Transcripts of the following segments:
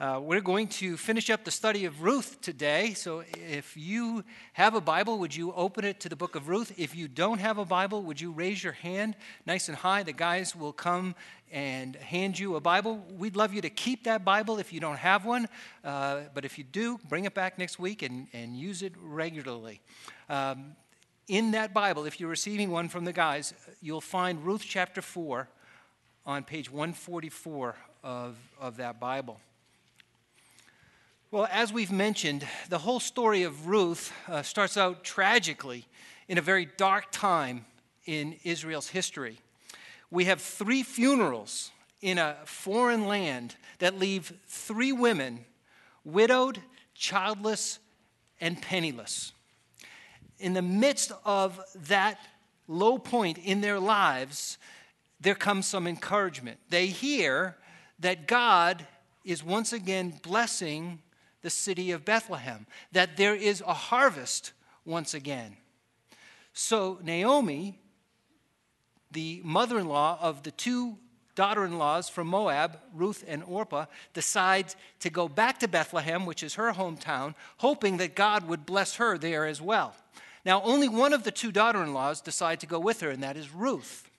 Uh, we're going to finish up the study of Ruth today. So if you have a Bible, would you open it to the book of Ruth? If you don't have a Bible, would you raise your hand nice and high? The guys will come and hand you a Bible. We'd love you to keep that Bible if you don't have one. Uh, but if you do, bring it back next week and, and use it regularly. Um, in that Bible, if you're receiving one from the guys, you'll find Ruth chapter 4 on page 144 of, of that Bible. Well, as we've mentioned, the whole story of Ruth uh, starts out tragically in a very dark time in Israel's history. We have three funerals in a foreign land that leave three women widowed, childless, and penniless. In the midst of that low point in their lives, there comes some encouragement. They hear that God is once again blessing the city of Bethlehem, that there is a harvest once again. So Naomi, the mother in law of the two daughter in laws from Moab, Ruth and Orpah, decides to go back to Bethlehem, which is her hometown, hoping that God would bless her there as well. Now, only one of the two daughter in laws decide to go with her, and that is Ruth.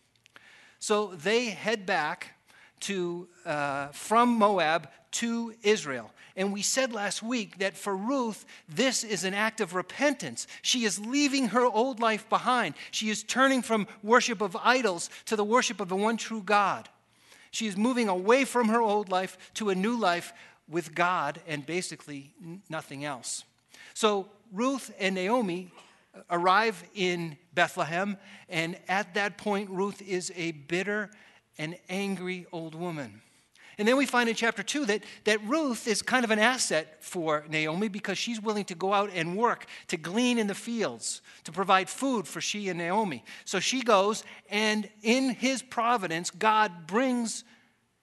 So they head back to, uh, from Moab to Israel. And we said last week that for Ruth, this is an act of repentance. She is leaving her old life behind. She is turning from worship of idols to the worship of the one true God. She is moving away from her old life to a new life with God and basically nothing else. So Ruth and Naomi uh, arrive in Bethlehem, and at that point, Ruth is a bitter and angry old woman. And then we find in chapter 2 that, that Ruth is kind of an asset for Naomi because she's willing to go out and work, to glean in the fields, to provide food for she and Naomi. So she goes, and in his providence, God brings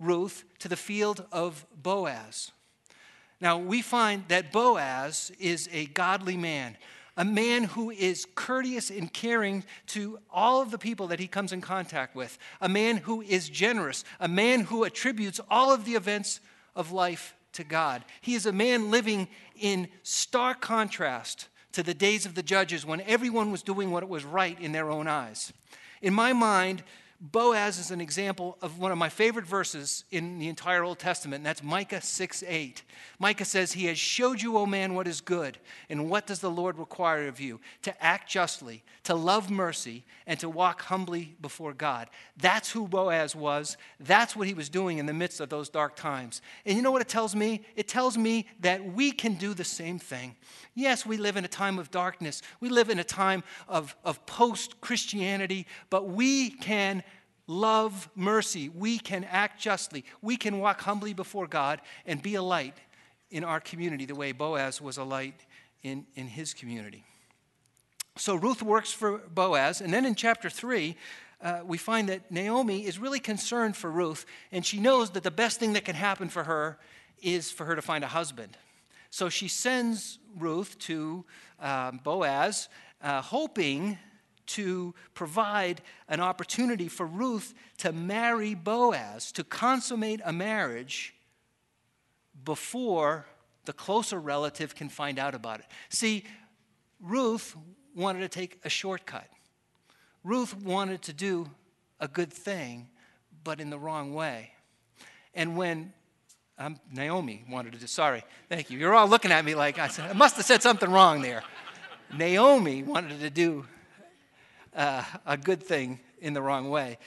Ruth to the field of Boaz. Now, we find that Boaz is a godly man a man who is courteous and caring to all of the people that he comes in contact with, a man who is generous, a man who attributes all of the events of life to God. He is a man living in stark contrast to the days of the judges when everyone was doing what was right in their own eyes. In my mind, Boaz is an example of one of my favorite verses in the entire Old Testament, and that's Micah 6 8. Micah says, He has showed you, O man, what is good, and what does the Lord require of you? To act justly, to love mercy, and to walk humbly before God. That's who Boaz was. That's what he was doing in the midst of those dark times. And you know what it tells me? It tells me that we can do the same thing. Yes, we live in a time of darkness, we live in a time of, of post Christianity, but we can love mercy. We can act justly. We can walk humbly before God and be a light in our community the way Boaz was a light in, in his community. So Ruth works for Boaz. And then in chapter 3, uh, we find that Naomi is really concerned for Ruth, and she knows that the best thing that can happen for her is for her to find a husband. So she sends Ruth to um, Boaz, uh, hoping to provide an opportunity for Ruth to marry Boaz, to consummate a marriage before the closer relative can find out about it. See, Ruth wanted to take a shortcut. Ruth wanted to do a good thing, but in the wrong way. And when Naomi wanted to do, sorry, thank you. You're all looking at me like I, said, I must have said something wrong there. Naomi wanted to do uh, a good thing in the wrong way.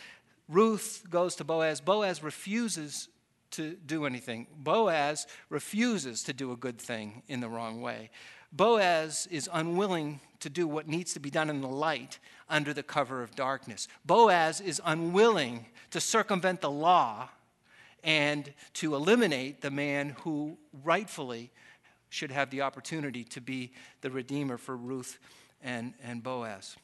Ruth goes to Boaz. Boaz refuses to do anything. Boaz refuses to do a good thing in the wrong way. Boaz is unwilling to do what needs to be done in the light under the cover of darkness. Boaz is unwilling to circumvent the law and to eliminate the man who rightfully should have the opportunity to be the redeemer for Ruth and, and Boaz.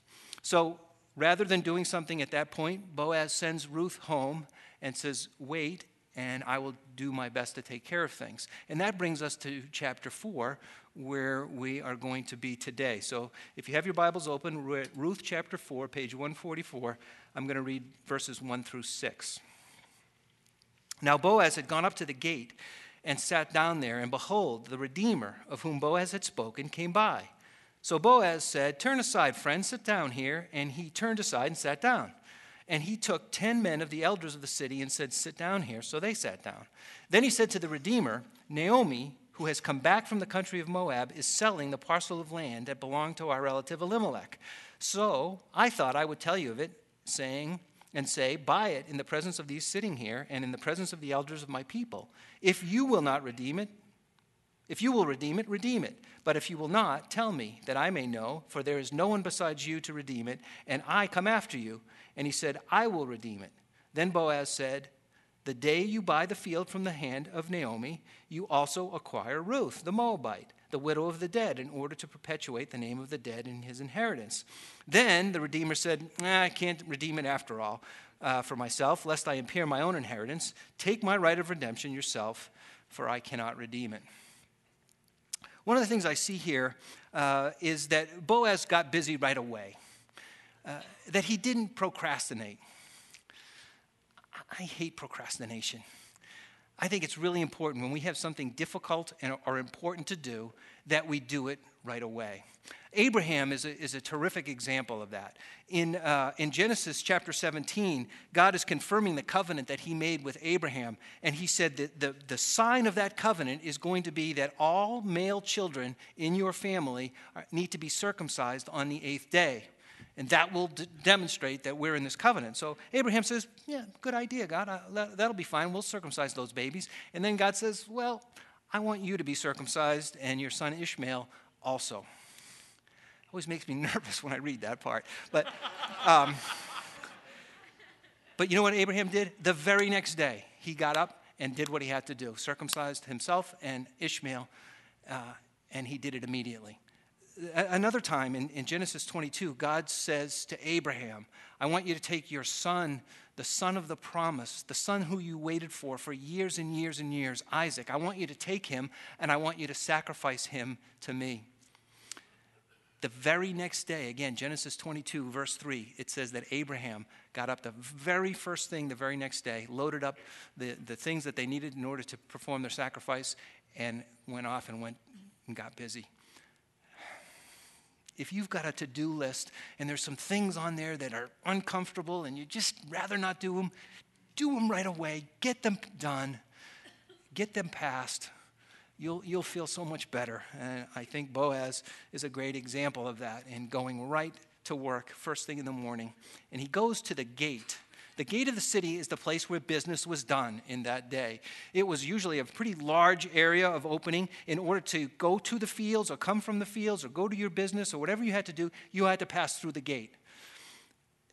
So rather than doing something at that point, Boaz sends Ruth home and says, Wait, and I will do my best to take care of things. And that brings us to chapter 4, where we are going to be today. So if you have your Bibles open, Ruth chapter 4, page 144, I'm going to read verses 1 through 6. Now Boaz had gone up to the gate and sat down there, and behold, the Redeemer of whom Boaz had spoken came by. So Boaz said, Turn aside, friend, sit down here. And he turned aside and sat down. And he took ten men of the elders of the city and said, Sit down here. So they sat down. Then he said to the Redeemer, Naomi, who has come back from the country of Moab, is selling the parcel of land that belonged to our relative Elimelech. So I thought I would tell you of it, saying, and say, Buy it in the presence of these sitting here and in the presence of the elders of my people. If you will not redeem it, if you will redeem it, redeem it. But if you will not, tell me, that I may know, for there is no one besides you to redeem it, and I come after you. And he said, I will redeem it. Then Boaz said, The day you buy the field from the hand of Naomi, you also acquire Ruth, the Moabite, the widow of the dead, in order to perpetuate the name of the dead in his inheritance. Then the Redeemer said, eh, I can't redeem it after all uh, for myself, lest I impair my own inheritance. Take my right of redemption yourself, for I cannot redeem it. One of the things I see here uh, is that Boaz got busy right away, uh, that he didn't procrastinate. I hate procrastination. I think it's really important when we have something difficult and, or important to do that we do it right away. Abraham is a, is a terrific example of that. In, uh, in Genesis chapter 17, God is confirming the covenant that he made with Abraham. And he said that the, the sign of that covenant is going to be that all male children in your family need to be circumcised on the eighth day. And that will d- demonstrate that we're in this covenant. So Abraham says, Yeah, good idea, God. Uh, that'll be fine. We'll circumcise those babies. And then God says, Well, I want you to be circumcised and your son Ishmael also always makes me nervous when I read that part. But, um, but you know what Abraham did? The very next day, he got up and did what he had to do circumcised himself and Ishmael, uh, and he did it immediately. Another time in, in Genesis 22, God says to Abraham, I want you to take your son, the son of the promise, the son who you waited for for years and years and years, Isaac. I want you to take him and I want you to sacrifice him to me. The very next day, again, Genesis 22, verse 3, it says that Abraham got up the very first thing the very next day, loaded up the, the things that they needed in order to perform their sacrifice, and went off and went and got busy. If you've got a to do list and there's some things on there that are uncomfortable and you just rather not do them, do them right away. Get them done. Get them passed you'll, you'll feel so much better. And I think Boaz is a great example of that in going right to work first thing in the morning. And he goes to the gate. The gate of the city is the place where business was done in that day. It was usually a pretty large area of opening. In order to go to the fields or come from the fields or go to your business or whatever you had to do, you had to pass through the gate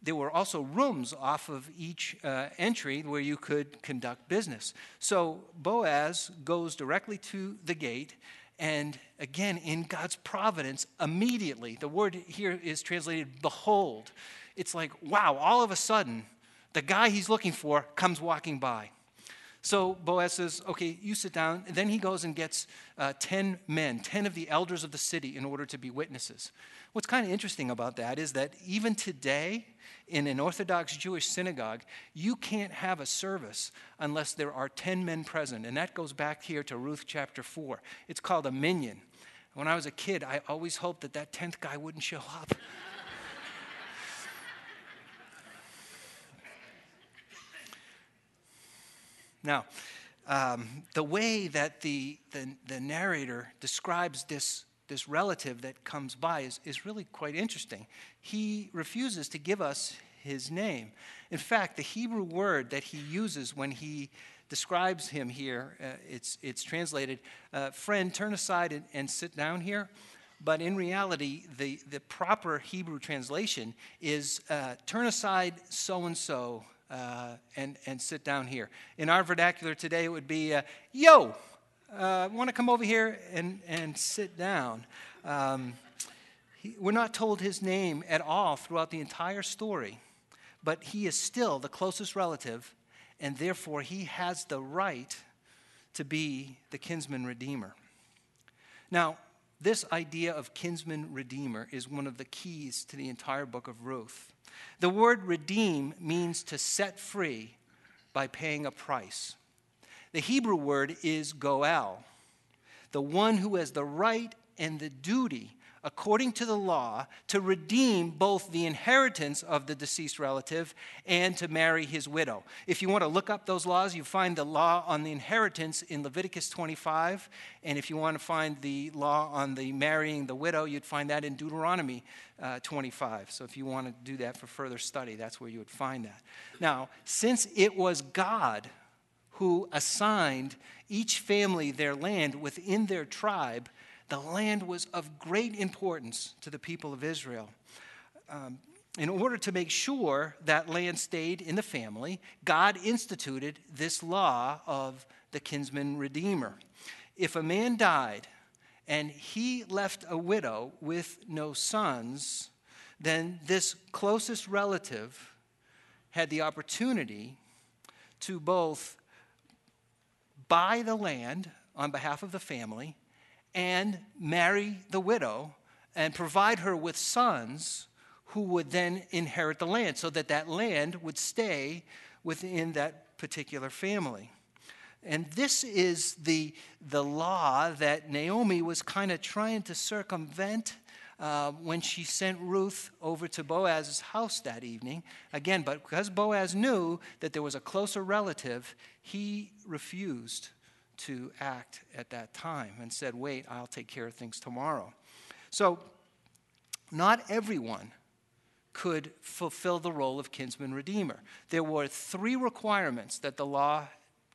there were also rooms off of each uh, entry where you could conduct business. So Boaz goes directly to the gate, and again, in God's providence, immediately, the word here is translated behold. It's like, wow, all of a sudden, the guy he's looking for comes walking by. So Boaz says, Okay, you sit down. And then he goes and gets uh, 10 men, 10 of the elders of the city, in order to be witnesses. What's kind of interesting about that is that even today, in an Orthodox Jewish synagogue, you can't have a service unless there are 10 men present. And that goes back here to Ruth chapter 4. It's called a minyan. When I was a kid, I always hoped that that 10th guy wouldn't show up. now, um, the way that the, the, the narrator describes this this relative that comes by is, is really quite interesting. He refuses to give us his name. In fact, the Hebrew word that he uses when he describes him here, uh, it's, it's translated, uh, friend, turn aside and, and sit down here. But in reality, the, the proper Hebrew translation is uh, turn aside so and so and sit down here. In our vernacular today, it would be, uh, yo, uh, want to come over here and, and sit down. Um, he, we're not told his name at all throughout the entire story, but he is still the closest relative, and therefore he has the right to be the kinsman redeemer. Now, this idea of kinsman redeemer is one of the keys to the entire book of Ruth. The word redeem means to set free by paying a price. The Hebrew word is goel, the one who has the right and the duty according to the law, to redeem both the inheritance of the deceased relative and to marry his widow. If you want to look up those laws, you find the law on the inheritance in Leviticus 25. And if you want to find the law on the marrying the widow, you'd find that in Deuteronomy uh, 25. So if you want to do that for further study, that's where you would find that. Now, since it was God who assigned each family their land within their tribe, the land was of great importance to the people of Israel. Um, in order to make sure that land stayed in the family, God instituted this law of the kinsman redeemer. If a man died and he left a widow with no sons, then this closest relative had the opportunity to both buy the land on behalf of the family and marry the widow and provide her with sons who would then inherit the land so that that land would stay within that particular family. And this is the, the law that Naomi was kind of trying to circumvent uh, when she sent Ruth over to Boaz's house that evening. Again, but because Boaz knew that there was a closer relative, he refused to act at that time and said, Wait, I'll take care of things tomorrow. So, not everyone could fulfill the role of kinsman redeemer. There were three requirements that the law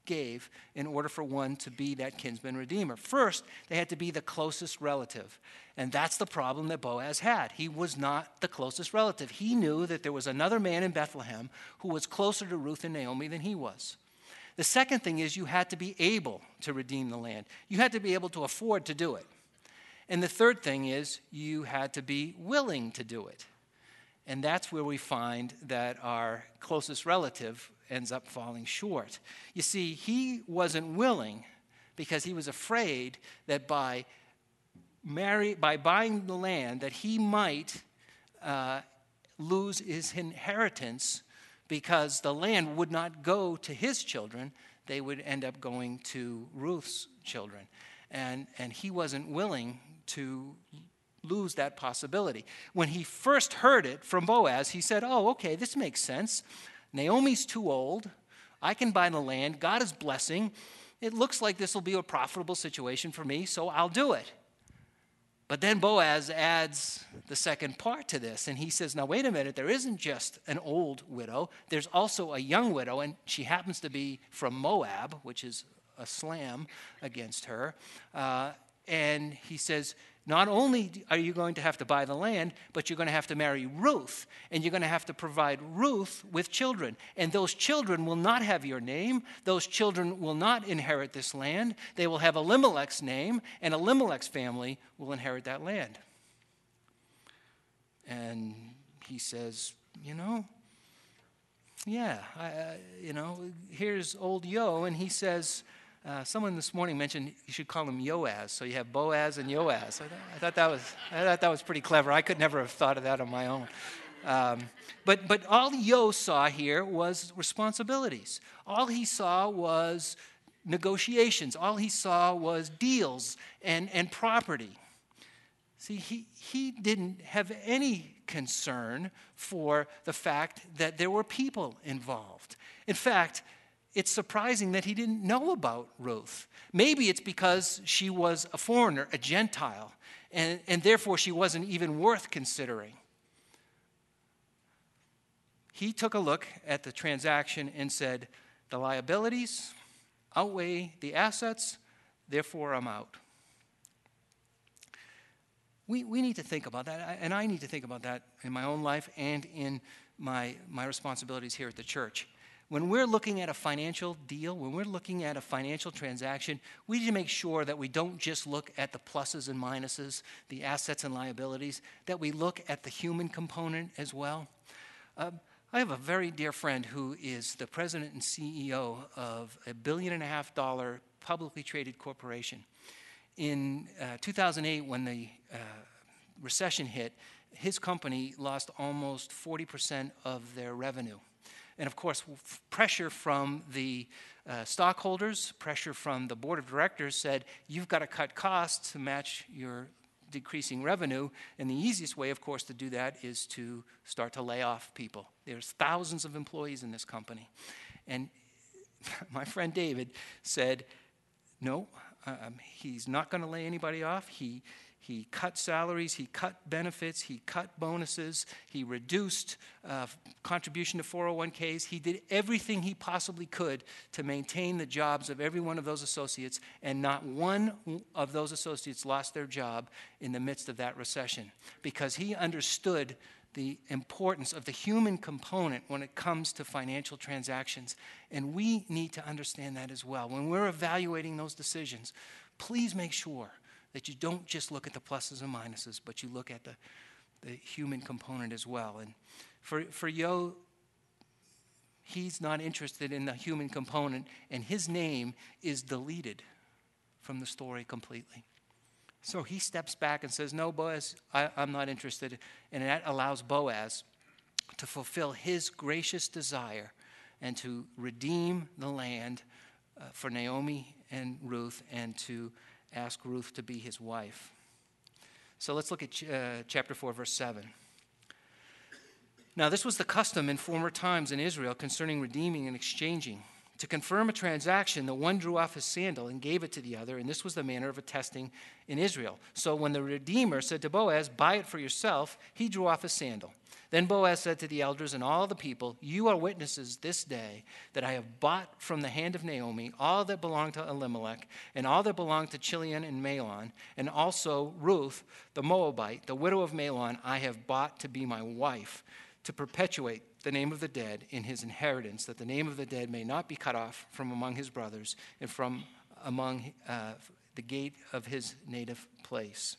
gave in order for one to be that kinsman redeemer. First, they had to be the closest relative. And that's the problem that Boaz had. He was not the closest relative. He knew that there was another man in Bethlehem who was closer to Ruth and Naomi than he was. The second thing is you had to be able to redeem the land, you had to be able to afford to do it. And the third thing is you had to be willing to do it. And that's where we find that our closest relative ends up falling short. You see, he wasn't willing because he was afraid that by marry, by buying the land that he might uh, lose his inheritance because the land would not go to his children, they would end up going to Ruth's children. And, and he wasn't willing to lose that possibility. When he first heard it from Boaz, he said, Oh, okay, this makes sense. Naomi's too old. I can buy the land. God is blessing. It looks like this will be a profitable situation for me, so I'll do it. But then Boaz adds the second part to this, and he says, Now, wait a minute, there isn't just an old widow, there's also a young widow, and she happens to be from Moab, which is a slam against her. Uh, and he says, not only are you going to have to buy the land, but you're going to have to marry Ruth, and you're going to have to provide Ruth with children. And those children will not have your name. Those children will not inherit this land. They will have Elimelech's name, and Elimelech's family will inherit that land. And he says, You know, yeah, I, you know, here's old Yo, and he says, uh, someone this morning mentioned you should call him Yoaz, so you have Boaz and Yoaz. I, th- I, thought that was, I thought that was pretty clever. I could never have thought of that on my own. Um, but, but all Yo saw here was responsibilities. All he saw was negotiations. All he saw was deals and, and property. See, he, he didn't have any concern for the fact that there were people involved. In fact, it's surprising that he didn't know about Ruth. Maybe it's because she was a foreigner, a Gentile, and, and therefore she wasn't even worth considering. He took a look at the transaction and said, The liabilities outweigh the assets, therefore I'm out. We, we need to think about that, and I need to think about that in my own life and in my, my responsibilities here at the church. When we're looking at a financial deal, when we're looking at a financial transaction, we need to make sure that we don't just look at the pluses and minuses, the assets and liabilities, that we look at the human component as well. Uh, I have a very dear friend who is the president and CEO of a billion and a half dollar publicly traded corporation. In uh, 2008, when the uh, recession hit, his company lost almost 40% of their revenue And of course, pressure from the uh, stockholders, pressure from the board of directors said, you've got to cut costs to match your decreasing revenue. And the easiest way, of course, to do that is to start to lay off people. There's thousands of employees in this company. And my friend David said, no, um, he's not going to lay anybody off. He, he cut salaries, he cut benefits, he cut bonuses, he reduced uh, contribution to 401ks. He did everything he possibly could to maintain the jobs of every one of those associates, and not one of those associates lost their job in the midst of that recession because he understood the importance of the human component when it comes to financial transactions. And we need to understand that as well. When we're evaluating those decisions, please make sure that you don't just look at the pluses and minuses, but you look at the, the human component as well. And for, for Yo, he's not interested in the human component, and his name is deleted from the story completely. So he steps back and says, No, Boaz, I, am not interested. And that allows Boaz to fulfill his gracious desire and to redeem the land uh, for Naomi and Ruth and to ask Ruth to be his wife. So let's look at ch- uh, chapter 4, verse 7. Now, this was the custom in former times in Israel concerning redeeming and exchanging. To confirm a transaction, the one drew off his sandal and gave it to the other, and this was the manner of attesting in Israel. So when the Redeemer said to Boaz, Buy it for yourself, he drew off his sandal. Then Boaz said to the elders and all the people, You are witnesses this day that I have bought from the hand of Naomi all that belonged to Elimelech, and all that belonged to Chilion and Mahlon, and also Ruth, the Moabite, the widow of Mahlon, I have bought to be my wife, to perpetuate the name of the dead in his inheritance, that the name of the dead may not be cut off from among his brothers and from among uh, the gate of his native place.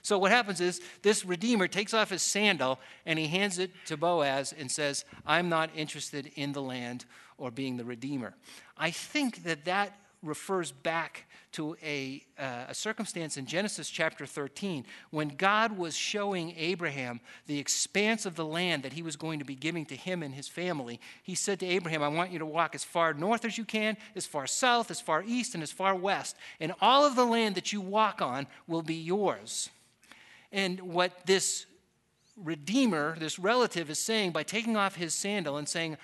So what happens is this Redeemer takes off his sandal and he hands it to Boaz and says, I'm not interested in the land or being the Redeemer. I think that that refers back to a, uh, a, circumstance in Genesis chapter 13 when God was showing Abraham the expanse of the land that he was going to be giving to him and his family. He said to Abraham, I want you to walk as far north as you can, as far south, as far east, and as far west. And all of the land that you walk on will be yours. And what this redeemer, this relative, is saying by taking off his sandal and saying,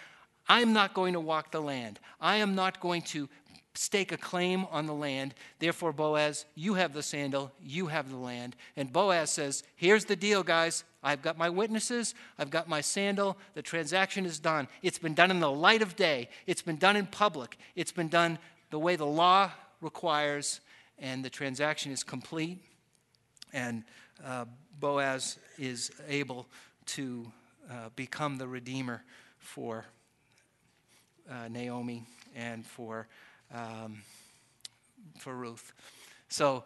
I'm not going to walk the land. I am not going to stake a claim on the land. Therefore, Boaz, you have the sandal, you have the land. And Boaz says, Here's the deal, guys. I've got my witnesses, I've got my sandal, the transaction is done. It's been done in the light of day, it's been done in public, it's been done the way the law requires, and the transaction is complete. And uh, Boaz is able to uh, become the redeemer for uh, Naomi and for, um, for Ruth. So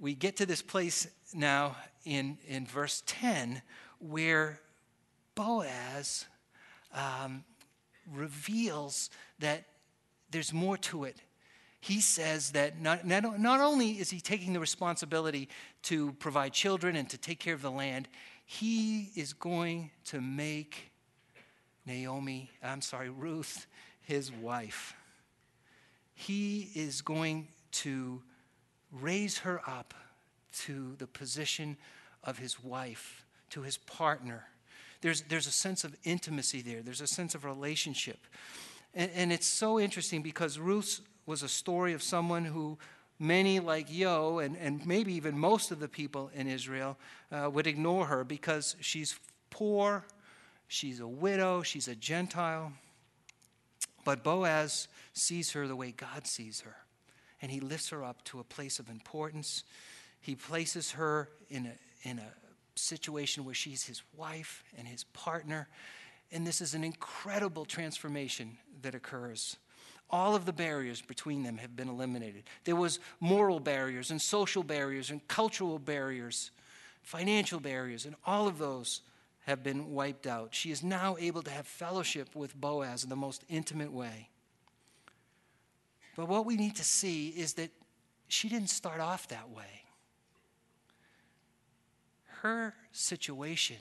we get to this place now in, in verse 10 where Boaz um, reveals that there's more to it he says that not, not, not only is he taking the responsibility to provide children and to take care of the land, he is going to make Naomi, I'm sorry, Ruth, his wife. He is going to raise her up to the position of his wife, to his partner. There's, there's a sense of intimacy there, there's a sense of relationship. And, and it's so interesting because Ruth's was a story of someone who many, like Yo, and, and maybe even most of the people in Israel, uh, would ignore her because she's poor, she's a widow, she's a Gentile. But Boaz sees her the way God sees her, and he lifts her up to a place of importance. He places her in a, in a situation where she's his wife and his partner. And this is an incredible transformation that occurs all of the barriers between them have been eliminated. There was moral barriers and social barriers and cultural barriers, financial barriers, and all of those have been wiped out. She is now able to have fellowship with Boaz in the most intimate way. But what we need to see is that she didn't start off that way. Her situation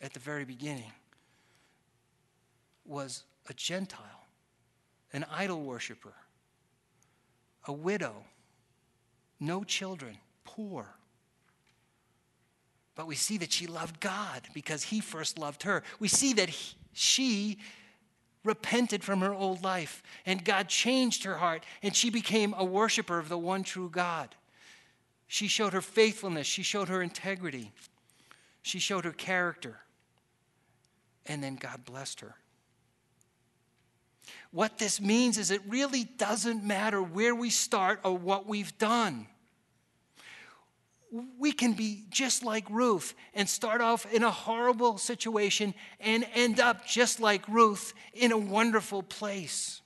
at the very beginning was a Gentile, an idol worshiper, a widow, no children, poor. But we see that she loved God because he first loved her. We see that he, she repented from her old life and God changed her heart and she became a worshiper of the one true God. She showed her faithfulness, she showed her integrity, she showed her character. And then God blessed her. What this means is it really doesn't matter where we start or what we've done. We can be just like Ruth and start off in a horrible situation and end up just like Ruth in a wonderful place.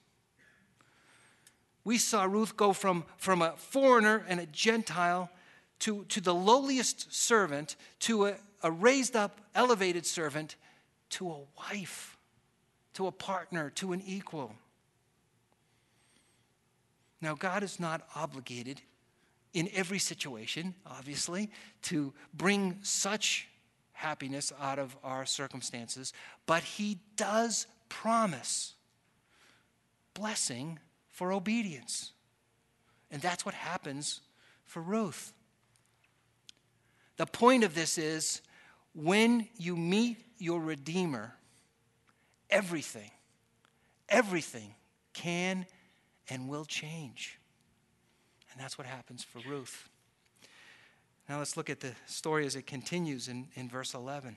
We saw Ruth go from, from a foreigner and a Gentile to, to the lowliest servant, to a, a raised up, elevated servant, to a wife, to a partner, to an equal. Now, God is not obligated in every situation, obviously, to bring such happiness out of our circumstances, but He does promise blessing for obedience. And that's what happens for Ruth. The point of this is when you meet your Redeemer, everything, everything can and will change. And that's what happens for Ruth. Now let's look at the story as it continues in, in verse 11.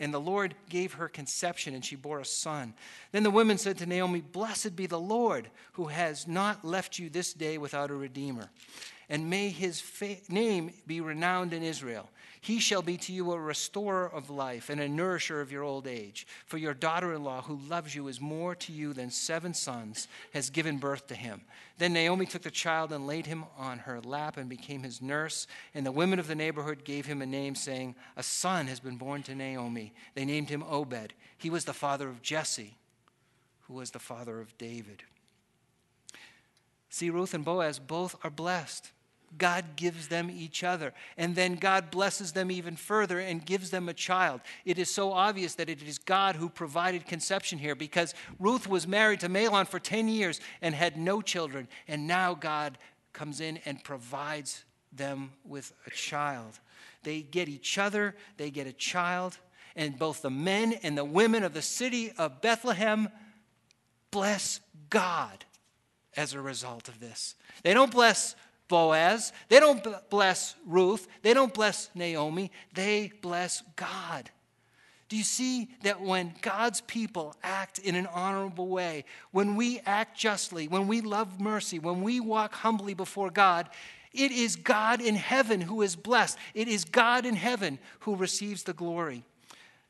and the Lord gave her conception, and she bore a son. Then the women said to Naomi, Blessed be the Lord, who has not left you this day without a redeemer. And may his fa- name be renowned in Israel. He shall be to you a restorer of life and a nourisher of your old age. For your daughter in law, who loves you, is more to you than seven sons, has given birth to him. Then Naomi took the child and laid him on her lap and became his nurse. And the women of the neighborhood gave him a name, saying, A son has been born to Naomi. They named him Obed. He was the father of Jesse, who was the father of David. See, Ruth and Boaz both are blessed. God gives them each other. And then God blesses them even further and gives them a child. It is so obvious that it is God who provided conception here because Ruth was married to Mahlon for 10 years and had no children. And now God comes in and provides them with a child. They get each other, they get a child. And both the men and the women of the city of Bethlehem bless God as a result of this. They don't bless Boaz. They don't bless Ruth. They don't bless Naomi. They bless God. Do you see that when God's people act in an honorable way, when we act justly, when we love mercy, when we walk humbly before God, it is God in heaven who is blessed. It is God in heaven who receives the glory.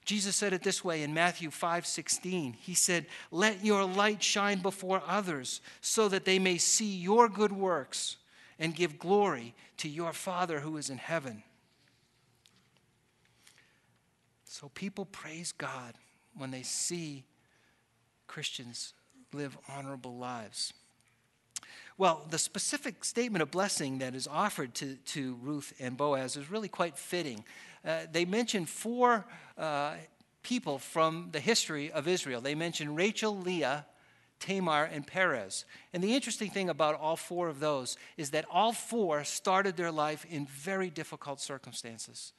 Jesus said it this way in Matthew 5 16. He said, Let your light shine before others so that they may see your good works and give glory to your Father who is in heaven. So people praise God when they see Christians live honorable lives. Well, the specific statement of blessing that is offered to, to Ruth and Boaz is really quite fitting. Uh, they mention four uh, people from the history of Israel. They mention Rachel, Leah, Tamar, and Perez. And the interesting thing about all four of those is that all four started their life in very difficult circumstances.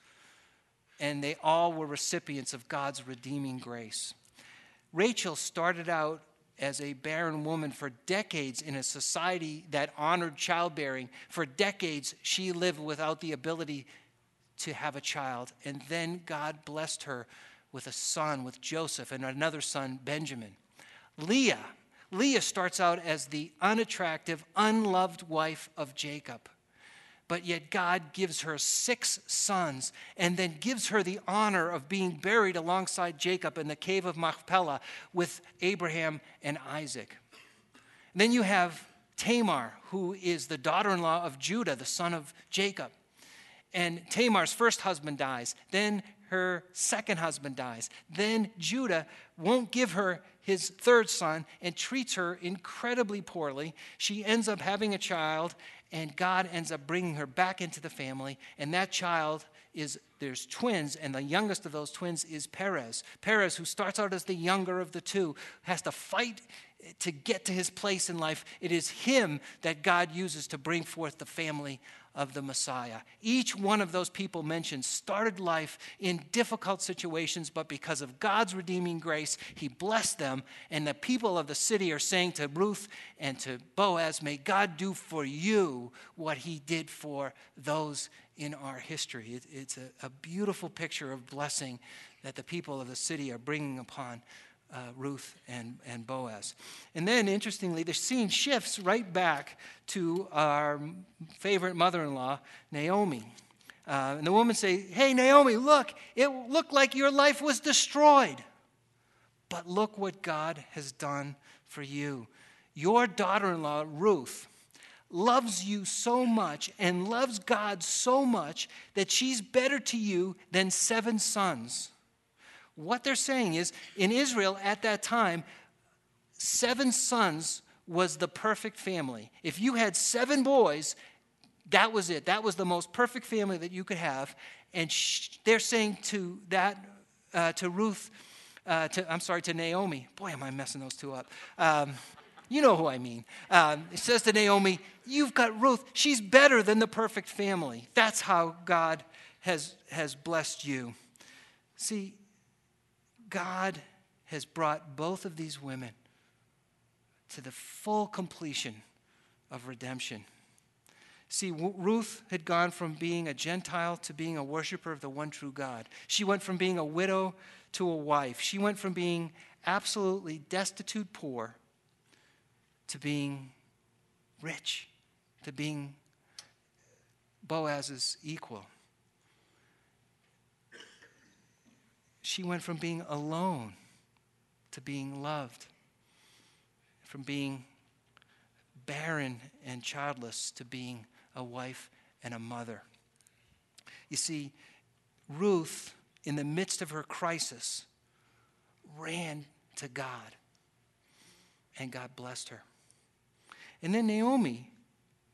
And they all were recipients of God's redeeming grace. Rachel started out as a barren woman for decades in a society that honored childbearing. For decades, she lived without the ability to have a child. And then God blessed her with a son, with Joseph, and another son, Benjamin. Leah Leah starts out as the unattractive, unloved wife of Jacob. But yet God gives her six sons and then gives her the honor of being buried alongside Jacob in the cave of Machpelah with Abraham and Isaac. then you have Tamar, who is the daughter in law of Judah, the son of Jacob. And Tamar's first husband dies. Then her second husband dies. Then Judah won't give her his third son and treats her incredibly poorly. She ends up having a child, and God ends up bringing her back into the family. And that child is there's twins, and the youngest of those twins is Perez. Perez, who starts out as the younger of the two, has to fight to get to his place in life. It is him that God uses to bring forth the family of the Messiah. Each one of those people mentioned started life in difficult situations, but because of God's redeeming grace, He blessed them. And the people of the city are saying to Ruth and to Boaz, May God do for you what He did for those in our history. It, it's a, a beautiful picture of blessing that the people of the city are bringing upon uh, Ruth and, and Boaz. And then, interestingly, the scene shifts right back to our favorite mother in law, Naomi. Uh, and the woman say, Hey, Naomi, look, it looked like your life was destroyed. But look what God has done for you. Your daughter in law, Ruth, loves you so much and loves God so much that she's better to you than seven sons. What they're saying is in Israel at that time, seven sons was the perfect family. If you had seven boys, that was it. That was the most perfect family that you could have. And sh- they're saying to that, uh, to Ruth, uh, to, I'm sorry, to Naomi. Boy, am I messing those two up. Um, you know who I mean. Um, it says to Naomi, You've got Ruth. She's better than the perfect family. That's how God has, has blessed you. See, God has brought both of these women to the full completion of redemption. See, Ruth had gone from being a Gentile to being a worshiper of the one true God. She went from being a widow to a wife. She went from being absolutely destitute poor to being rich, to being Boaz's equal. She went from being alone to being loved, from being barren and childless to being a wife and a mother. You see, Ruth, in the midst of her crisis, ran to God, and God blessed her. And then Naomi,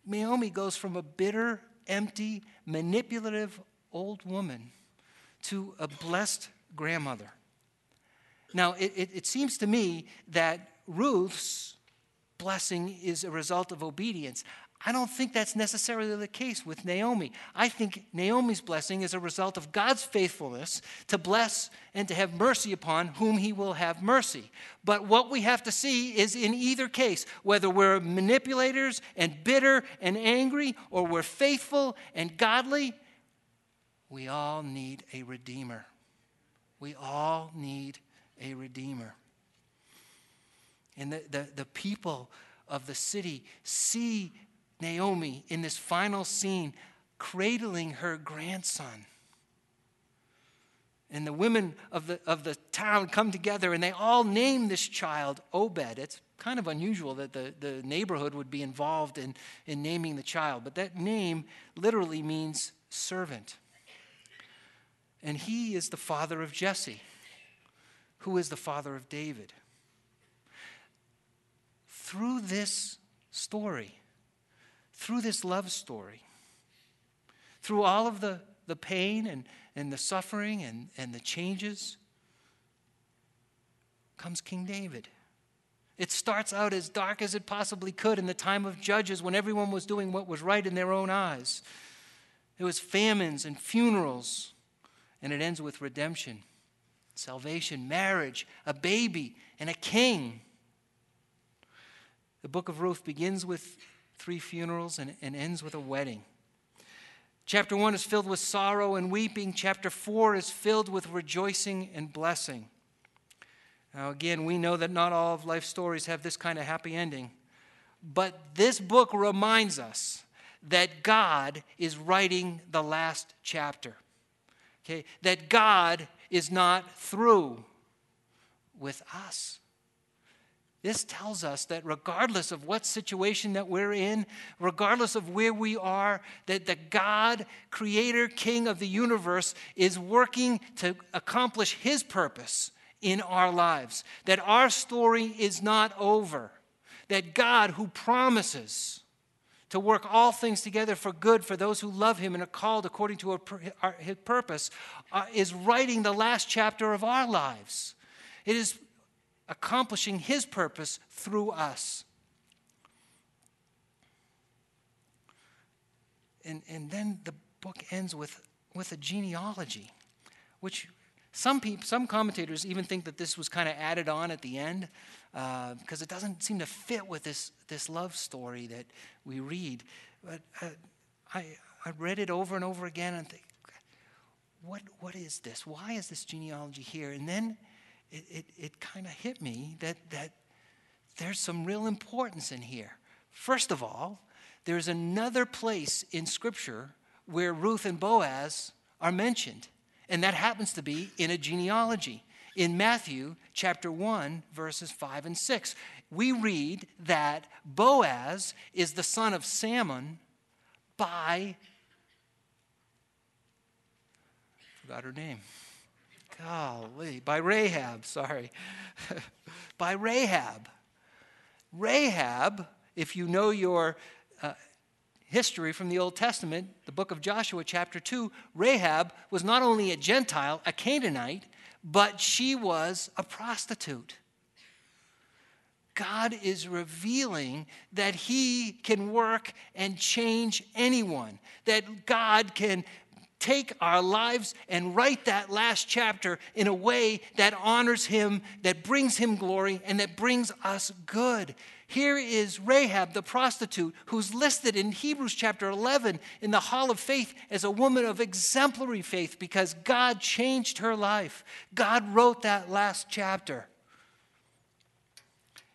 Naomi goes from a bitter, empty, manipulative old woman to a blessed grandmother. Now, it, it, it, seems to me that Ruth's blessing is a result of obedience. I don't think that's necessarily the case with Naomi. I think Naomi's blessing is a result of God's faithfulness to bless and to have mercy upon whom he will have mercy. But what we have to see is in either case, whether we're manipulators and bitter and angry, or we're faithful and godly, we all need a redeemer. We all need a Redeemer. And the, the, the people of the city see Naomi in this final scene cradling her grandson. And the women of the, of the town come together and they all name this child Obed. It's kind of unusual that the, the neighborhood would be involved in, in naming the child, but that name literally means servant and he is the father of Jesse, who is the father of David. Through this story, through this love story, through all of the, the pain and, and the suffering and, and the changes, comes King David. It starts out as dark as it possibly could in the time of Judges when everyone was doing what was right in their own eyes. There was famines and funerals and it ends with redemption, salvation, marriage, a baby, and a king. The book of Ruth begins with three funerals and, and ends with a wedding. Chapter 1 is filled with sorrow and weeping. Chapter 4 is filled with rejoicing and blessing. Now, again, we know that not all of life stories have this kind of happy ending, but this book reminds us that God is writing the last chapter okay, that God is not through with us. this tells us that regardless of what situation that we're in, regardless of where we are, that the God, creator, king of the universe, is working to accomplish his purpose in our lives. That our story is not over. That God, who promises to work all things together for good for those who love him and are called according to his purpose, uh, is writing the last chapter of our lives. It is accomplishing his purpose through us. And, and then the book ends with, with a genealogy, which some, people, some commentators even think that this was kind of added on at the end because uh, it doesn't seem to fit with this, this love story that we read. But uh, I, I read it over and over again and think, what, what is this? Why is this genealogy here? And then it, it, it kind of hit me that, that there's some real importance in here. First of all, there's another place in Scripture where Ruth and Boaz are mentioned, and that happens to be in a genealogy. In Matthew chapter 1, verses 5 and 6, we read that Boaz is the son of Salmon by, forgot her name. Golly, by Rahab, sorry. by Rahab. Rahab, if you know your uh, history from the Old Testament, the book of Joshua, chapter 2, Rahab was not only a Gentile, a Canaanite, but she was a prostitute. God is revealing that He can work and change anyone, that God can take our lives and write that last chapter in a way that honors him, that brings him glory, and that brings us good. Here is Rahab, the prostitute, who's listed in Hebrews chapter 11 in the Hall of Faith as a woman of exemplary faith because God changed her life. God wrote that last chapter.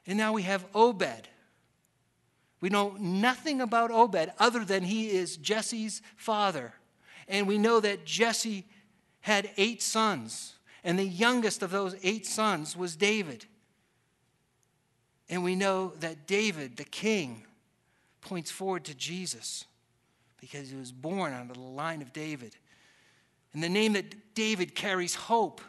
And now we have Obed. We know nothing about Obed other than he is Jesse's father. And we know that Jesse had eight sons, and the youngest of those eight sons was David. And we know that David, the king, points forward to Jesus because he was born out of the line of David. And the name that David carries hope.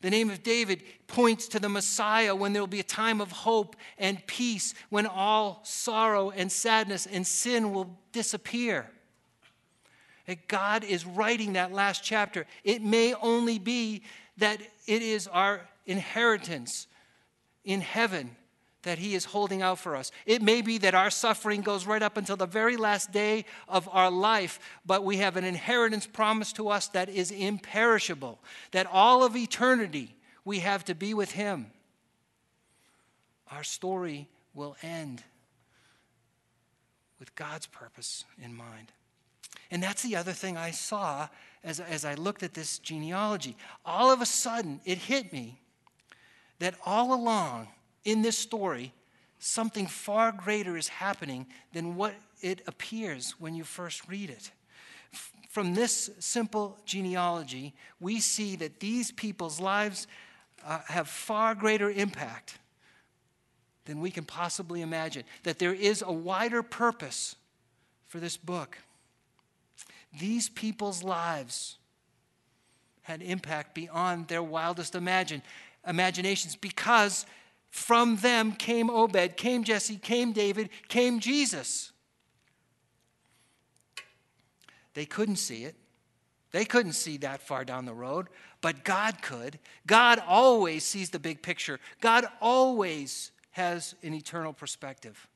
The name of David points to the Messiah when there will be a time of hope and peace, when all sorrow and sadness and sin will disappear that God is writing that last chapter. It may only be that it is our inheritance in heaven that He is holding out for us. It may be that our suffering goes right up until the very last day of our life, but we have an inheritance promised to us that is imperishable, that all of eternity we have to be with Him. Our story will end with God's purpose in mind. And that's the other thing I saw as, as I looked at this genealogy. All of a sudden, it hit me that all along in this story, something far greater is happening than what it appears when you first read it. From this simple genealogy, we see that these people's lives uh, have far greater impact than we can possibly imagine, that there is a wider purpose for this book. These people's lives had impact beyond their wildest imagine, imaginations because from them came Obed, came Jesse, came David, came Jesus. They couldn't see it. They couldn't see that far down the road, but God could. God always sees the big picture. God always has an eternal perspective.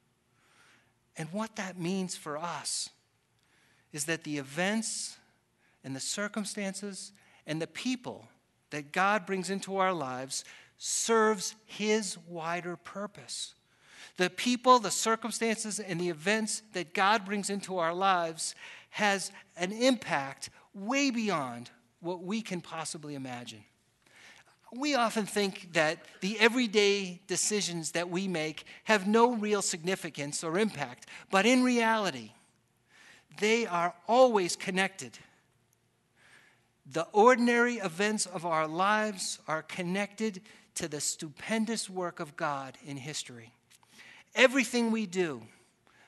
And what that means for us is that the events and the circumstances and the people that God brings into our lives serves his wider purpose. The people, the circumstances, and the events that God brings into our lives has an impact way beyond what we can possibly imagine. We often think that the everyday decisions that we make have no real significance or impact, but in reality, they are always connected The ordinary events of our lives are connected to the stupendous work of God in history. Everything we do,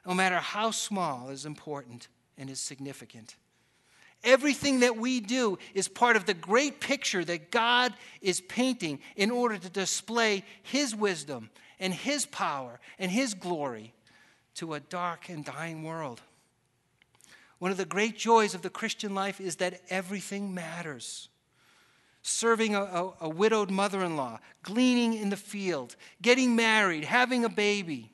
no matter how small, is important and is significant. Everything that we do is part of the great picture that God is painting in order to display His wisdom and His power and His glory to a dark and dying world. One of the great joys of the Christian life is that everything matters. Serving a, a, a widowed mother in law, gleaning in the field, getting married, having a baby.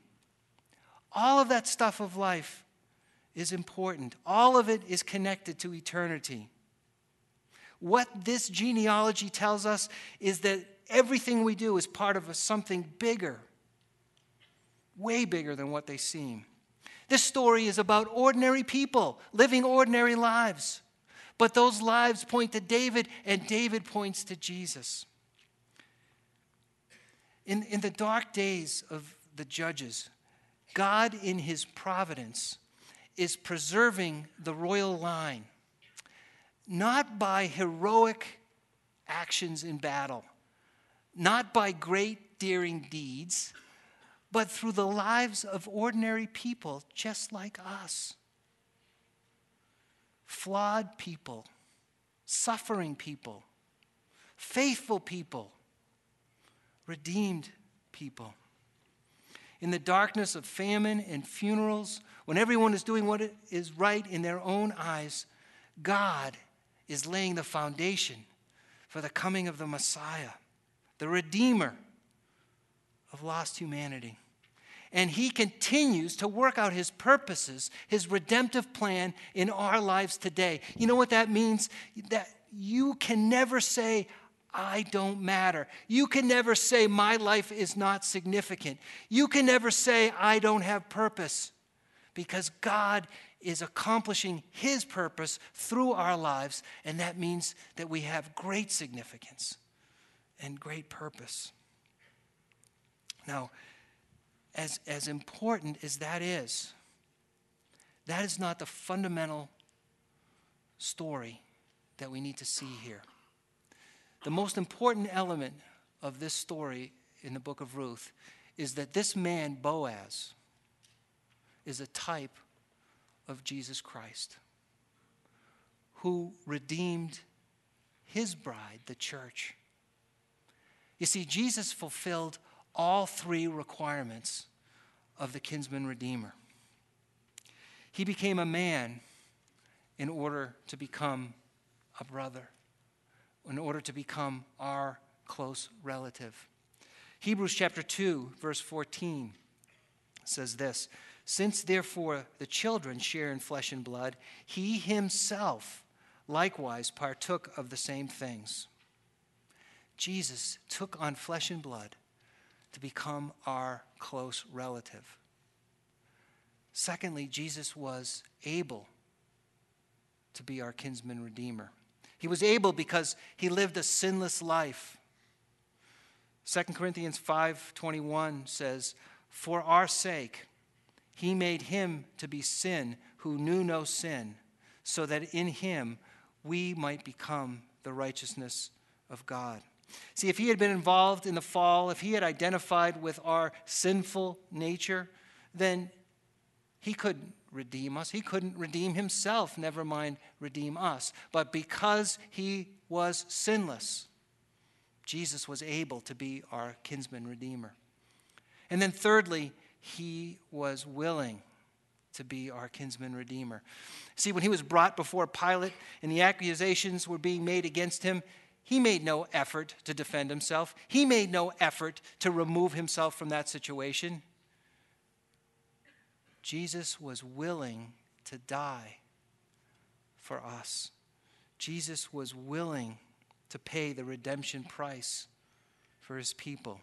All of that stuff of life is important. All of it is connected to eternity. What this genealogy tells us is that everything we do is part of something bigger, way bigger than what they seem. This story is about ordinary people living ordinary lives. But those lives point to David, and David points to Jesus. In, in the dark days of the judges, God, in his providence, is preserving the royal line, not by heroic actions in battle, not by great daring deeds, but through the lives of ordinary people just like us. Flawed people, suffering people, faithful people, redeemed people. In the darkness of famine and funerals, when everyone is doing what is right in their own eyes, God is laying the foundation for the coming of the Messiah, the Redeemer of lost humanity. And He continues to work out His purposes, His redemptive plan in our lives today. You know what that means? That you can never say, I don't matter. You can never say, My life is not significant. You can never say, I don't have purpose because God is accomplishing His purpose through our lives, and that means that we have great significance and great purpose. Now, as, as important as that is, that is not the fundamental story that we need to see here. The most important element of this story in the book of Ruth is that this man, Boaz, is a type of Jesus Christ, who redeemed his bride, the church. You see, Jesus fulfilled all three requirements of the kinsman redeemer. He became a man in order to become a brother, in order to become our close relative. Hebrews chapter 2, verse 14 says this since therefore the children share in flesh and blood, he himself likewise partook of the same things. Jesus took on flesh and blood to become our close relative. Secondly, Jesus was able to be our kinsman redeemer. He was able because he lived a sinless life. 2 Corinthians 5:21 says, "For our sake he made him to be sin who knew no sin, so that in him we might become the righteousness of God. See, if he had been involved in the fall, if he had identified with our sinful nature, then he couldn't redeem us. He couldn't redeem himself, never mind redeem us. But because he was sinless, Jesus was able to be our kinsman redeemer. And then, thirdly, he was willing to be our kinsman redeemer. See, when he was brought before Pilate and the accusations were being made against him, he made no effort to defend himself. He made no effort to remove himself from that situation. Jesus was willing to die for us. Jesus was willing to pay the redemption price for his people.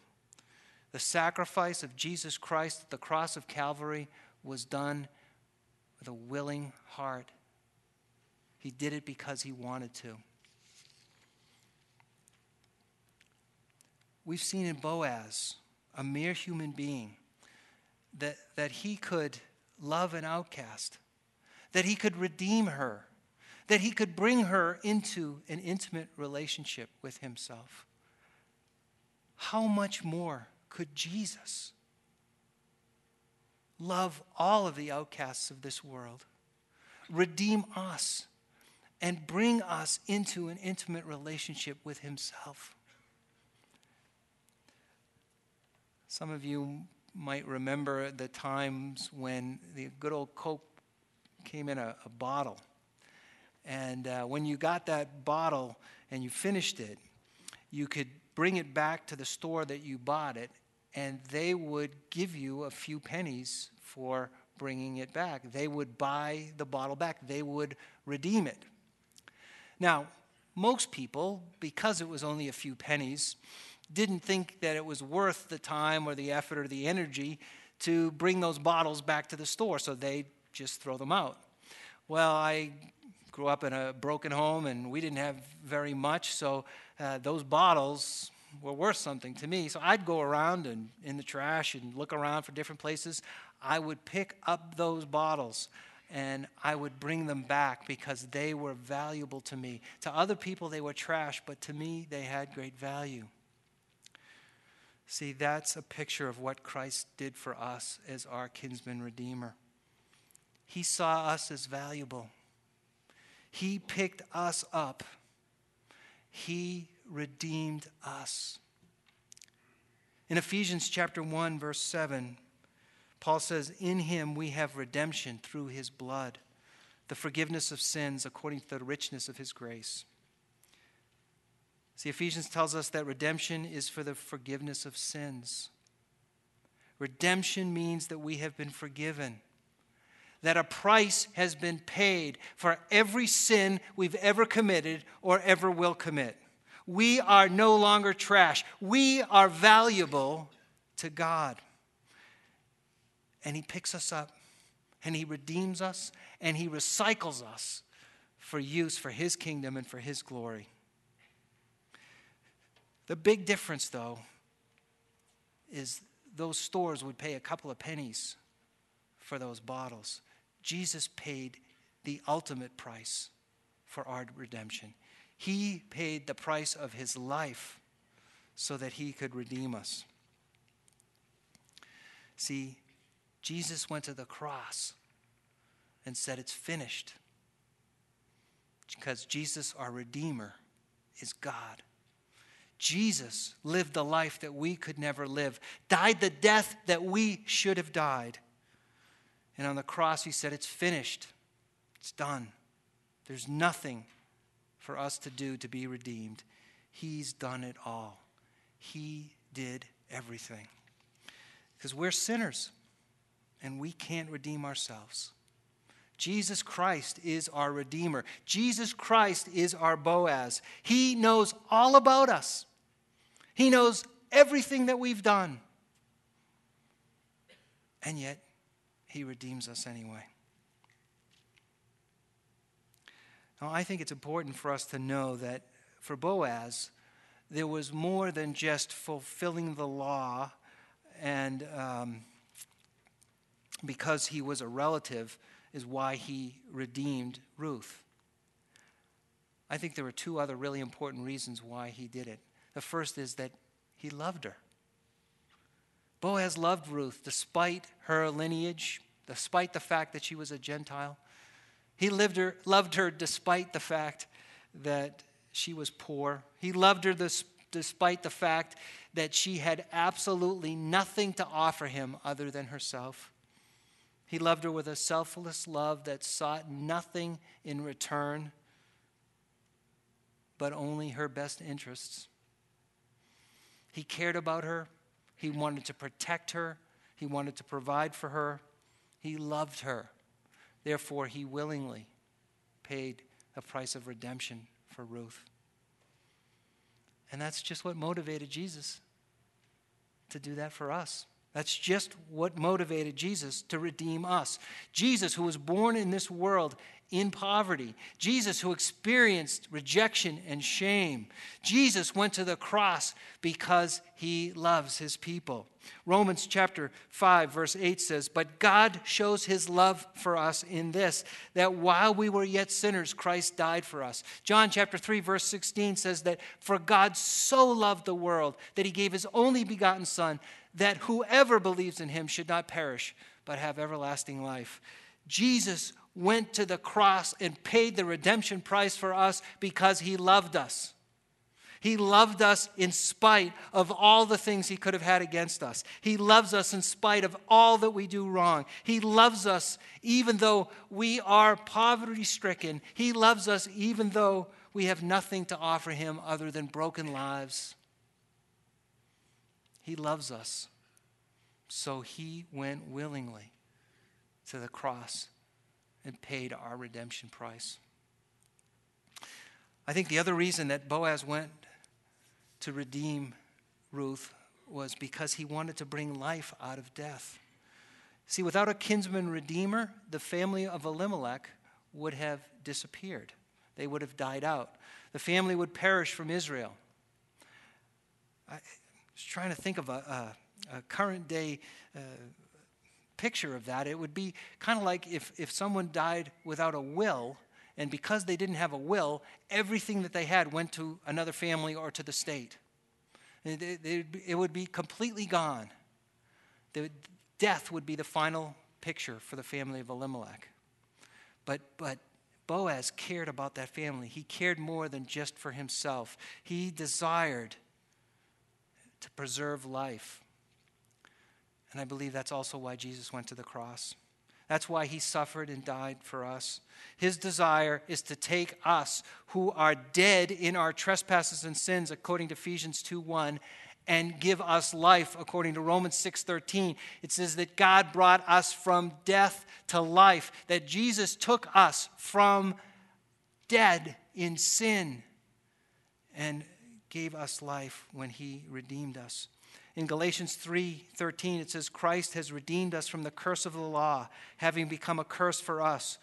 The sacrifice of Jesus Christ at the cross of Calvary was done with a willing heart. He did it because he wanted to. We've seen in Boaz, a mere human being, that, that he could love an outcast, that he could redeem her, that he could bring her into an intimate relationship with himself. How much more could Jesus love all of the outcasts of this world, redeem us, and bring us into an intimate relationship with himself? Some of you might remember the times when the good old Coke came in a, a bottle. And uh, when you got that bottle and you finished it, you could bring it back to the store that you bought it, and they would give you a few pennies for bringing it back. They would buy the bottle back, they would redeem it. Now, most people, because it was only a few pennies, didn't think that it was worth the time or the effort or the energy to bring those bottles back to the store, so they just throw them out. Well, I grew up in a broken home and we didn't have very much, so uh, those bottles were worth something to me. So I'd go around and in the trash and look around for different places. I would pick up those bottles and I would bring them back because they were valuable to me. To other people, they were trash, but to me, they had great value. See, that's a picture of what Christ did for us as our kinsman redeemer. He saw us as valuable. He picked us up. He redeemed us. In Ephesians chapter 1 verse 7, Paul says, "In him we have redemption through his blood, the forgiveness of sins according to the richness of his grace." See, Ephesians tells us that redemption is for the forgiveness of sins. Redemption means that we have been forgiven, that a price has been paid for every sin we've ever committed or ever will commit. We are no longer trash, we are valuable to God. And He picks us up, and He redeems us, and He recycles us for use for His kingdom and for His glory. The big difference, though, is those stores would pay a couple of pennies for those bottles. Jesus paid the ultimate price for our redemption. He paid the price of his life so that he could redeem us. See, Jesus went to the cross and said, It's finished. Because Jesus, our Redeemer, is God. Jesus lived the life that we could never live, died the death that we should have died. And on the cross, he said, It's finished, it's done. There's nothing for us to do to be redeemed. He's done it all. He did everything. Because we're sinners and we can't redeem ourselves. Jesus Christ is our Redeemer. Jesus Christ is our Boaz. He knows all about us. He knows everything that we've done. And yet, He redeems us anyway. Now, I think it's important for us to know that for Boaz, there was more than just fulfilling the law and um, because he was a relative is why he redeemed Ruth. I think there were two other really important reasons why he did it. The first is that he loved her. Boaz loved Ruth despite her lineage, despite the fact that she was a Gentile. He her, loved her despite the fact that she was poor. He loved her this, despite the fact that she had absolutely nothing to offer him other than herself. He loved her with a selfless love that sought nothing in return but only her best interests. He cared about her. He wanted to protect her. He wanted to provide for her. He loved her. Therefore, he willingly paid the price of redemption for Ruth. And that's just what motivated Jesus to do that for us. That's just what motivated Jesus to redeem us. Jesus, who was born in this world in poverty. Jesus, who experienced rejection and shame. Jesus went to the cross because he loves his people. Romans chapter 5, verse 8 says, But God shows his love for us in this, that while we were yet sinners, Christ died for us. John chapter 3, verse 16 says that, For God so loved the world that he gave his only begotten Son, that whoever believes in him should not perish, but have everlasting life. Jesus went to the cross and paid the redemption price for us because he loved us. He loved us in spite of all the things he could have had against us. He loves us in spite of all that we do wrong. He loves us even though we are poverty stricken. He loves us even though we have nothing to offer him other than broken lives. He loves us. So he went willingly to the cross and paid our redemption price. I think the other reason that Boaz went to redeem Ruth was because he wanted to bring life out of death. See, without a kinsman redeemer, the family of Elimelech would have disappeared. They would have died out. The family would perish from Israel. I was trying to think of a, a, a current day uh, picture of that, it would be kind of like if, if someone died without a will, and because they didn't have a will, everything that they had went to another family or to the state. It, it, it would be completely gone. The, death would be the final picture for the family of Elimelech. But, but Boaz cared about that family. He cared more than just for himself. He desired to preserve life. And I believe that's also why Jesus went to the cross. That's why he suffered and died for us. His desire is to take us who are dead in our trespasses and sins according to Ephesians 2:1 and give us life according to Romans 6:13. It says that God brought us from death to life, that Jesus took us from dead in sin and gave us life when he redeemed us. In Galatians 3:13 it says Christ has redeemed us from the curse of the law, having become a curse for us.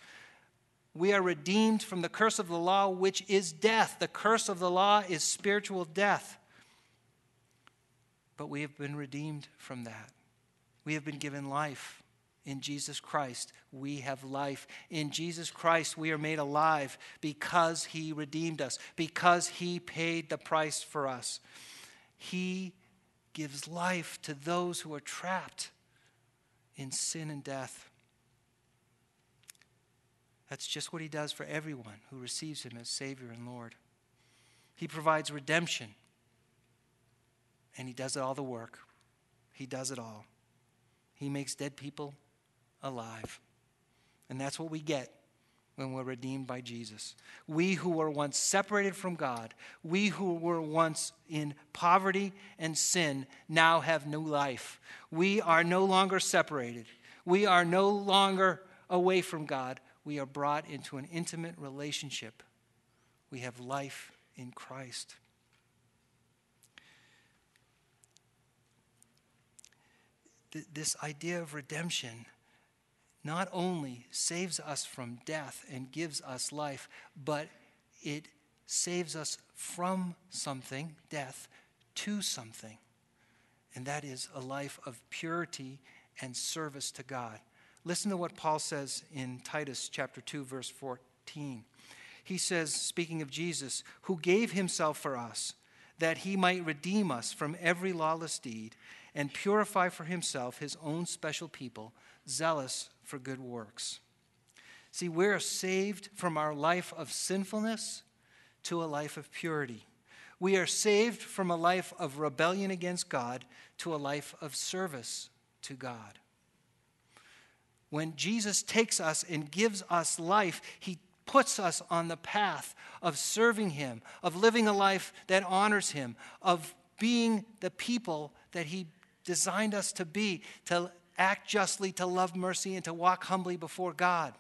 We are redeemed from the curse of the law which is death. The curse of the law is spiritual death. But we have been redeemed from that. We have been given life. In Jesus Christ, we have life. In Jesus Christ, we are made alive because He redeemed us, because He paid the price for us. He gives life to those who are trapped in sin and death. That's just what he does for everyone who receives him as Savior and Lord. He provides redemption, and he does all the work. He does it all. He makes dead people alive. And that's what we get when we're redeemed by Jesus. We who were once separated from God, we who were once in poverty and sin, now have new life. We are no longer separated. We are no longer away from God. We are brought into an intimate relationship. We have life in Christ. This idea of redemption not only saves us from death and gives us life, but it saves us from something, death, to something. And that is a life of purity and service to God. Listen to what Paul says in Titus chapter 2 verse 14. He says speaking of Jesus, who gave himself for us that he might redeem us from every lawless deed and purify for himself his own special people, zealous for good works. See, we're saved from our life of sinfulness to a life of purity. We are saved from a life of rebellion against God to a life of service to God. When Jesus takes us and gives us life, he puts us on the path of serving him, of living a life that honors him, of being the people that he designed us to be, to act justly, to love mercy, and to walk humbly before God.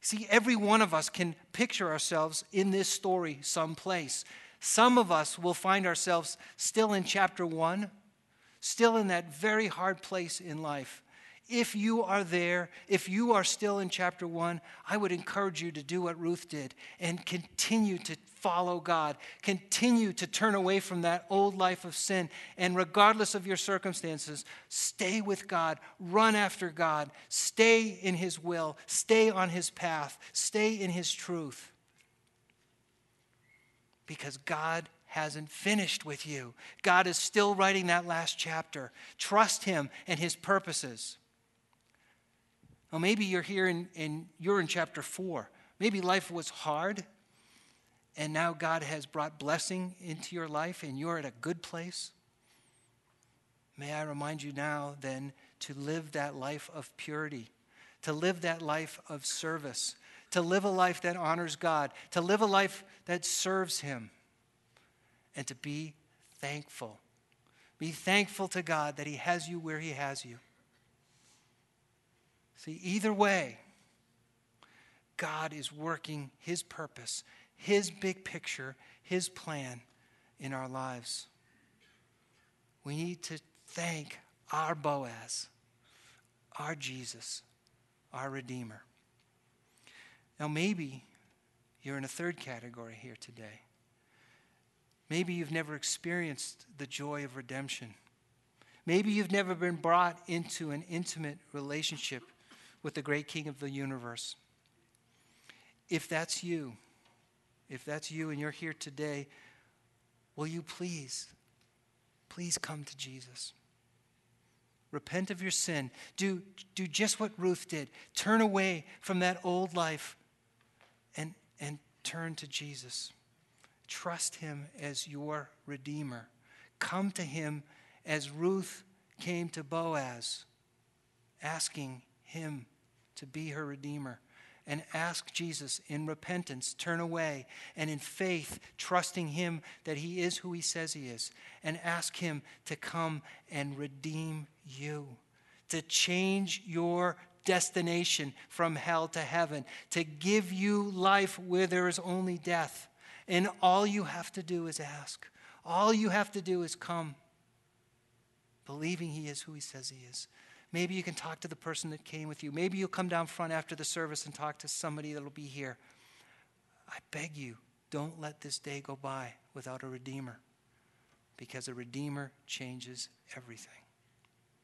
See, every one of us can picture ourselves in this story someplace. Some of us will find ourselves still in chapter one, still in that very hard place in life, If you are there, if you are still in chapter one, I would encourage you to do what Ruth did and continue to follow God. Continue to turn away from that old life of sin. And regardless of your circumstances, stay with God, run after God, stay in His will, stay on His path, stay in His truth. Because God hasn't finished with you. God is still writing that last chapter. Trust Him and His purposes. Well, maybe you're here and, and you're in chapter four. Maybe life was hard and now God has brought blessing into your life and you're at a good place, may I remind you now then to live that life of purity, to live that life of service, to live a life that honors God, to live a life that serves Him, and to be thankful. Be thankful to God that He has you where He has you. See, either way, God is working His purpose his big picture, His plan in our lives. We need to thank our Boaz, our Jesus, our Redeemer. Now, maybe you're in a third category here today. Maybe you've never experienced the joy of redemption. Maybe you've never been brought into an intimate relationship with the great King of the universe. If that's you, if that's you and you're here today, will you please, please come to Jesus? Repent of your sin. Do, do just what Ruth did. Turn away from that old life and, and turn to Jesus. Trust him as your Redeemer. Come to him as Ruth came to Boaz, asking him to be her Redeemer and ask Jesus in repentance, turn away, and in faith, trusting Him that He is who He says He is, and ask Him to come and redeem you, to change your destination from hell to heaven, to give you life where there is only death. And all you have to do is ask. All you have to do is come, believing He is who He says He is. Maybe you can talk to the person that came with you. Maybe you'll come down front after the service and talk to somebody that'll be here. I beg you, don't let this day go by without a Redeemer because a Redeemer changes everything.